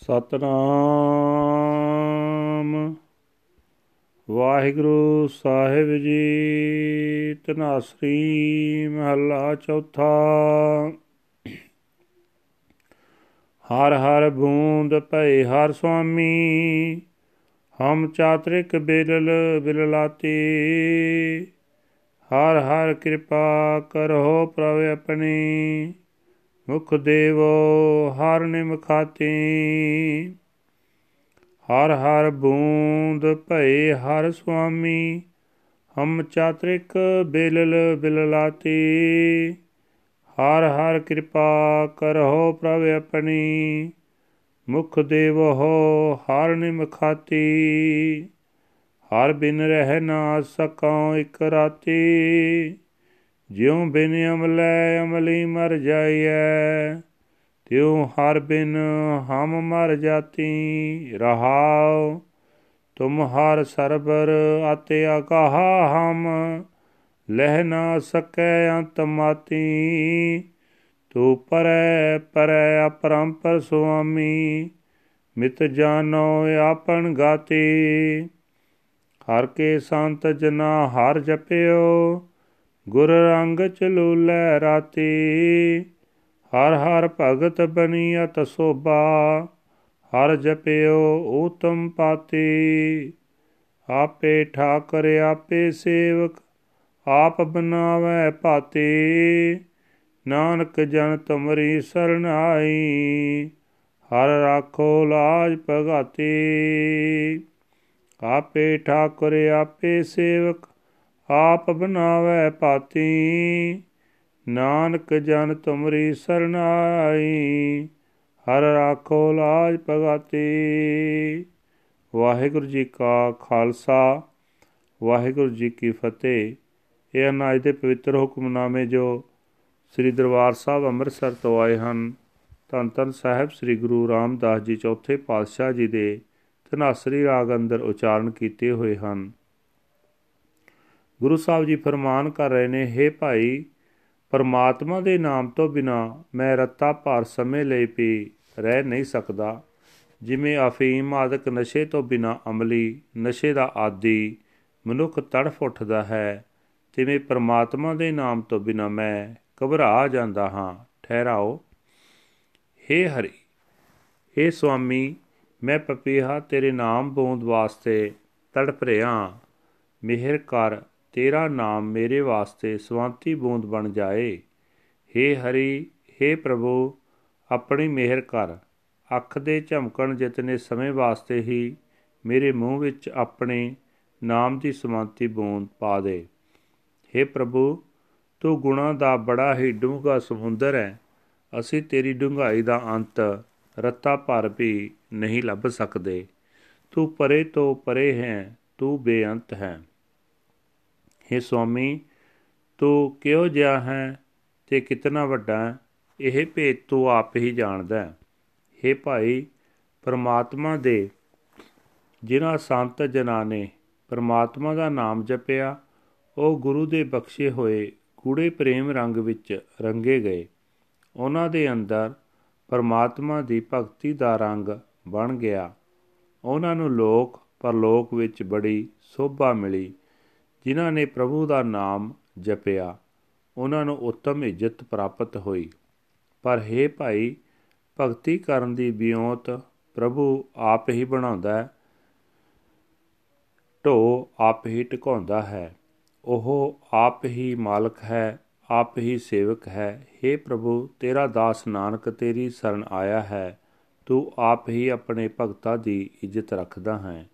ਸਤਨਾਮ। ਵਾਹਿਗੁਰੂ ਸਾਹਿਬ ਜੀ ਤਨਾਸਰੀ ਮਹੱਲਾ ਚੌਥਾ। ਹਰ ਹਰ ਬੂੰਦ ਭਏ ਹਰ ਸੁਆਮੀ, ਹਮ ਚਾਤ੍ਰਿਕ ਬਿਰਲ ਬਿਰਲਾਤੀ। ਹਰ ਹਰ ਕਿਰਪਾ ਕਰੋ ਪ੍ਰਭ ਆਪਣੀ। ਮੁਖ ਦੇਵੋ ਹਰ ਨਿਮਖਾਤੀ ਹਰ ਹਰ ਬੂੰਦ ਭਏ ਹਰ ਸੁਆਮੀ। ਹਮ ਚਾਤ੍ਰਿਕ ਬਿਲਲ ਬਿਲਲਾਤੀ। ਹਰ ਹਰ ਕਿਰਪਾ ਕਰੋ ਪ੍ਰਭ ਆਪਣੀ। ਮੁਖ ਦੇਵੋ ਹਰ ਨਿਮਖਾਤੀ ਹਰ ਬਿਨ ਰਹਿ ਨਾ ਸਕਾਂ ਇਕ ਰਾਤੀ। ਜਿਉ ਬਿਨ ਅਮਲੇ ਅਮਲੀ ਮਰ ਜਾਈਐ। ਤਿਉ ਹਰ ਬਿਨ ਹਮ ਮਰ ਜਾਤੀ, ਰਹਾਉ। ਤੁਮ ਹਰ ਸਰਬਰ ਅਤਿ ਅਕਾਹਾ ਹਮ, ਲਹਿ ਨਾ ਸਕੈ ਅੰਤ ਮਾਤੀ। ਤੂ ਪਰੈ ਪਰੈ ਅਪਰੰਪਰ ਸੁਆਮੀ, ਮਿਤ ਜਾਨੋ ਆਪਨ ਗਾਤੀ। ਹਰ ਕੇ ਸੰਤ ਜਨਾ ਹਰ ਜਪਿਓ ਗੁਰ ਰੰਗ ਚਲੂਲੇ ਰਾਤੀ। ਹਰ ਹਰ ਭਗਤ ਬਨੀਅਤ ਸੋਭਾ। ਹਰ ਜਪਿਓ ਊਤਮ ਪਾਤੀ। ਆਪੇ ਠਾਕਰ, ਆਪੇ ਸੇਵਕ, ਆਪ ਬਨਾਵੇ ਭਾਤੀ। ਨਾਨਕ ਜਨ ਤੁਮਰੀ ਸਰਣ ਆਈ। ਹਰ ਰਾਖੋ ਲਾਜ ਭਗਾਤੀ। ਆਪੇ ਠਾਕੁਰ, ਆਪੇ ਸੇਵਕ ਆਪ ਬਨਾਵੇ ਪਾਤੀ। ਨਾਨਕ ਜਨ ਤੁਮਰੀ ਸਰਨਾਈ ਹਰ ਰਾਖੋ ਲਾਜ ਭਗਾਤੀ। ਵਾਹਿਗੁਰੂ ਜੀ ਕਾ ਖਾਲਸਾ, ਵਾਹਿਗੁਰੂ ਜੀ ਕੀ ਫਤਿਹ। ਇਹ ਹਨ ਅਜ ਦੇ ਪਵਿੱਤਰ ਹੁਕਮਨਾਮੇ ਜੋ ਸ੍ਰੀ ਦਰਬਾਰ ਸਾਹਿਬ ਅੰਮ੍ਰਿਤਸਰ ਤੋਂ ਆਏ ਹਨ। ਧੰਨ ਧੰਨ ਸਾਹਿਬ ਸ੍ਰੀ ਗੁਰੂ ਰਾਮਦਾਸ ਜੀ ਚੌਥੇ ਪਾਤਸ਼ਾਹ ਜੀ ਦੇ ਧਨਾਸਰੀ ਰਾਗ ਅੰਦਰ ਉਚਾਰਨ ਕੀਤੇ ਹੋਏ ਹਨ। ਗੁਰੂ ਸਾਹਿਬ ਜੀ ਫਰਮਾਨ ਕਰ ਰਹੇ ਨੇ हे ਭਾਈ ਪਰਮਾਤਮਾ ਦੇ ਨਾਮ ਤੋਂ ਬਿਨਾ ਮੈਂ ਰੱਤਾ ਭਾਰ ਸਮੇਂ ਲਈ ਪੀ ਰਹਿ ਨਹੀਂ ਸਕਦਾ ਜਿਵੇਂ ਅਫੀਮ ਆਦਿਕ ਨਸ਼ੇ ਤੋਂ ਬਿਨਾ ਅਮਲੀ ਨਸ਼ੇ ਦਾ ਆਦੀ ਮਨੁੱਖ ਤੜਫ ਉੱਠਦਾ ਹੈ ਤਿਵੇਂ ਪਰਮਾਤਮਾ ਦੇ ਨਾਮ ਤੋਂ ਬਿਨਾ ਮੈਂ ਘਬਰਾ ਜਾਂਦਾ ਹਾਂ ਠਹਿਰਾਓ हे ਹਰੀ हे ਸੁਆਮੀ ਮੈਂ ਪਪੀਹਾ ਤੇਰੇ ਨਾਮ ਬੋਂਦ ਵਾਸਤੇ ਤੜਪ ਰਿਹਾ ਮਿਹਰ ਕਰ ਤੇਰਾ ਨਾਮ ਮੇਰੇ ਵਾਸਤੇ ਸਵਾਂਤੀ ਬੂੰਦ ਬਣ ਜਾਏ हे ਹਰੀ हे ਪ੍ਰਭੂ ਆਪਣੀ ਮਿਹਰ ਕਰ ਅੱਖ ਦੇ ਝਮਕਣ ਜਿਤਨੇ ਸਮੇਂ ਵਾਸਤੇ ਹੀ ਮੇਰੇ ਮੂੰਹ ਵਿੱਚ ਆਪਣੇ ਨਾਮ ਦੀ ਸਮਾਂਤੀ ਬੂੰਦ ਪਾ ਦੇ हे ਪ੍ਰਭੂ ਤੂੰ ਗੁਣਾ ਦਾ ਬੜਾ ਹੀ ਡੂੰਘਾ ਸਮੁੰਦਰ ਹੈ ਅਸੀਂ ਤੇਰੀ ਡੂੰਘਾਈ ਦਾ ਅੰਤ ਰੱਤਾ ਭਰ ਵੀ ਨਹੀਂ ਲੱਭ ਸਕਦੇ ਤੂੰ ਪਰੇ ਤੋਂ ਪਰੇ ਹੈ ਤੂੰ ਬੇਅੰਤ ਹੈ हे ਸੁਆਮੀ ਤੂੰ ਕਿਉਂ ਜਿਹਾ ਹੈ ਤੇ ਕਿਤਨਾ ਵੱਡਾ ਹੈ? ਇਹ ਭੇਦ ਤੂੰ ਆਪ ਹੀ ਜਾਣਦਾ ਹੈ। हे ਭਾਈ, ਪਰਮਾਤਮਾ ਦੇ ਜਿਨ੍ਹਾਂ ਸੰਤ ਜਨਾਂ ਨੇ ਪਰਮਾਤਮਾ ਦਾ ਨਾਮ ਜਪਿਆ, ਉਹ ਗੁਰੂ ਦੇ ਬਖਸ਼ੇ ਹੋਏ ਗੂੜੇ ਪ੍ਰੇਮ ਰੰਗ ਵਿੱਚ ਰੰਗੇ ਗਏ। ਉਹਨਾਂ ਦੇ ਅੰਦਰ ਪਰਮਾਤਮਾ ਦੀ ਭਗਤੀ ਦਾ ਰੰਗ ਬਣ ਗਿਆ। ਉਹਨਾਂ ਨੂੰ ਲੋਕ, ਪਰਲੋਕ ਵਿੱਚ ਬੜੀ ਸੋਭਾ ਮਿਲੀ। ਜਿਨ੍ਹਾਂ ਨੇ ਪ੍ਰਭੂ ਦਾ ਨਾਮ ਜਪਿਆ, ਉਹਨਾਂ ਨੂੰ ਉੱਤਮ ਇੱਜ਼ਤ ਪ੍ਰਾਪਤ ਹੋਈ। ਪਰ हे ਭਾਈ, ਭਗਤੀ ਕਰਨ ਦੀ ਬਿਉਂਤ ਪ੍ਰਭੂ ਆਪ ਹੀ ਬਣਾਉਂਦਾ ਹੈ ਢੋ ਆਪ ਹੀ ਟਿਕਾਉਂਦਾ ਹੈ। ਉਹ ਆਪ ਹੀ ਮਾਲਕ ਹੈ, ਆਪ ਹੀ ਸੇਵਕ ਹੈ। हे ਪ੍ਰਭੂ, ਤੇਰਾ ਦਾਸ ਨਾਨਕ, ਤੇਰੀ ਸ਼ਰਨ ਆਇਆ ਹੈ। ਤੂੰ ਆਪ ਹੀ ਆਪਣੇ ਭਗਤਾਂ ਦੀ ਇੱਜ਼ਤ ਰੱਖਦਾ ਹੈ।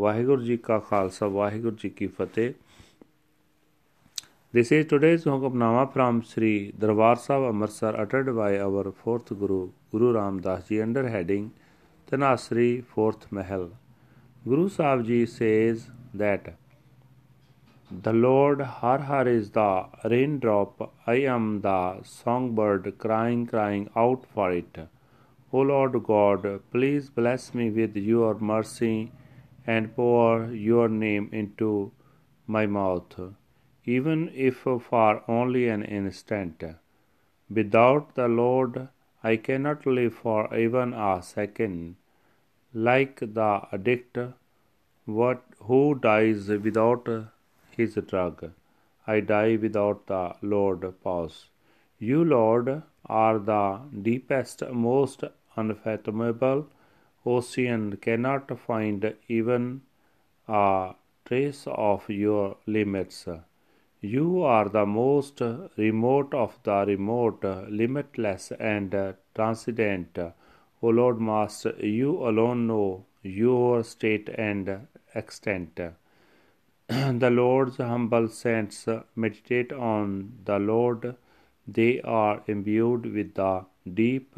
ਵਾਹਿਗੁਰੂ ਜੀ ਕਾ ਖਾਲਸਾ ਵਾਹਿਗੁਰੂ ਜੀ ਕੀ ਫਤਿਹ This is today's Hukamnama from Sri Darbar Sahib Amritsar uttered by our fourth Guru, Guru Ram Das Ji under heading Tanasri Fourth Mahal. Guru Sahib Ji says that the Lord Har Har is the raindrop, I am the songbird crying, crying out for it. O Lord God, please bless me with your mercy and pour your name into my mouth even if for only an instant. Without the Lord, I cannot live for even a second. like the addict what who dies without his drug. I die without the Lord pause. You, Lord, are the deepest, most unfathomable ocean cannot find even a trace of your limits. You are the most remote of the remote, limitless and transcendent. O Lord Master, you alone know your state and extent. the Lord's humble saints meditate on the Lord. They are imbued with the deep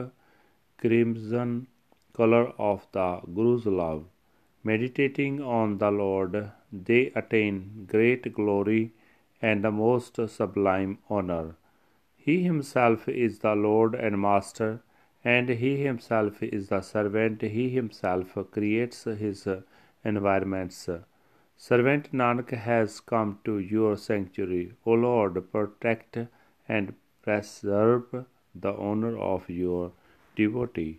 crimson color of the Guru's love. Meditating on the Lord, they attain great glory and the most sublime honor. He himself is the Lord and Master, and he himself is the servant. He himself creates his environments. Servant Nanak has come to your sanctuary. O Lord, protect and preserve the honor of your devotee.